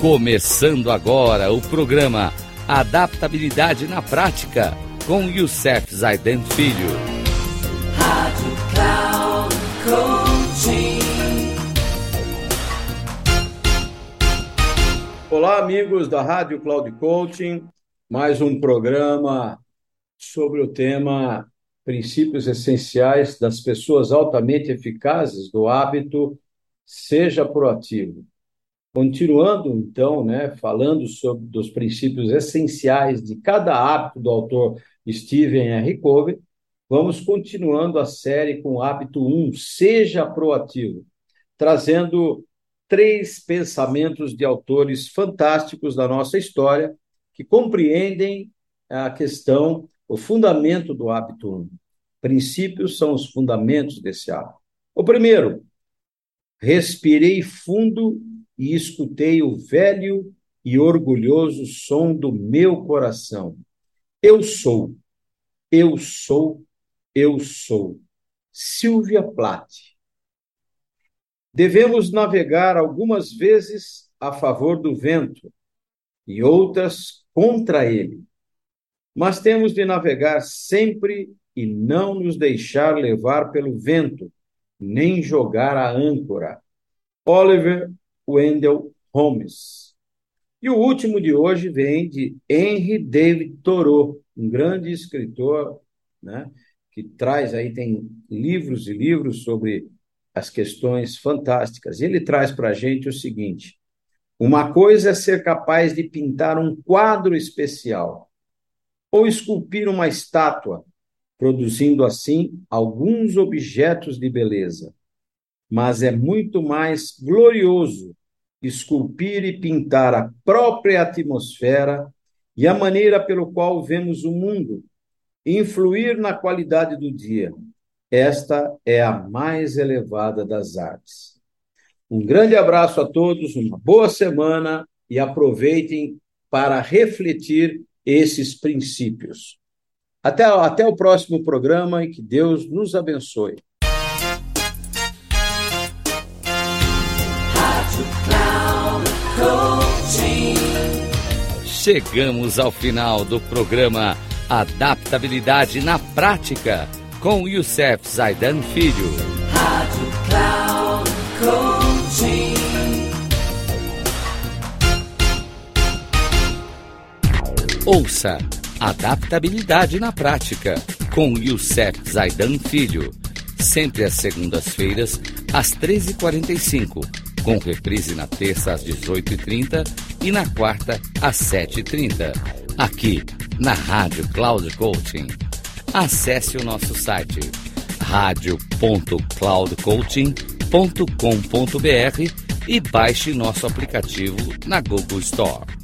Começando agora o programa Adaptabilidade na Prática com Youssef Zaiden Filho. Rádio Cloud Coaching. Olá, amigos da Rádio Cloud Coaching. Mais um programa sobre o tema Princípios Essenciais das Pessoas Altamente Eficazes do Hábito Seja Proativo. Continuando, então, né, falando sobre dos princípios essenciais de cada hábito do autor Stephen R. Covey, vamos continuando a série com o hábito 1, seja proativo, trazendo três pensamentos de autores fantásticos da nossa história que compreendem a questão, o fundamento do hábito 1. Princípios são os fundamentos desse hábito. O primeiro, respirei fundo e escutei o velho e orgulhoso som do meu coração. Eu sou, eu sou, eu sou. Silvia Plath. Devemos navegar algumas vezes a favor do vento e outras contra ele. Mas temos de navegar sempre e não nos deixar levar pelo vento, nem jogar a âncora. Oliver Wendell Holmes. E o último de hoje vem de Henry David Thoreau, um grande escritor, né, que traz aí tem livros e livros sobre as questões fantásticas. Ele traz para a gente o seguinte: uma coisa é ser capaz de pintar um quadro especial ou esculpir uma estátua, produzindo assim alguns objetos de beleza. Mas é muito mais glorioso esculpir e pintar a própria atmosfera e a maneira pelo qual vemos o mundo, influir na qualidade do dia. Esta é a mais elevada das artes. Um grande abraço a todos, uma boa semana e aproveitem para refletir esses princípios. Até, até o próximo programa e que Deus nos abençoe. Chegamos ao final do programa Adaptabilidade na Prática com Youssef Zaidan Filho. Rádio Cloud Coaching. Ouça Adaptabilidade na Prática com Youssef Zaidan Filho. Sempre às segundas-feiras, às 13h45 com reprise na terça às 18h30 e na quarta às 7h30, aqui na Rádio Cloud Coaching. Acesse o nosso site radio.cloudcoaching.com.br e baixe nosso aplicativo na Google Store.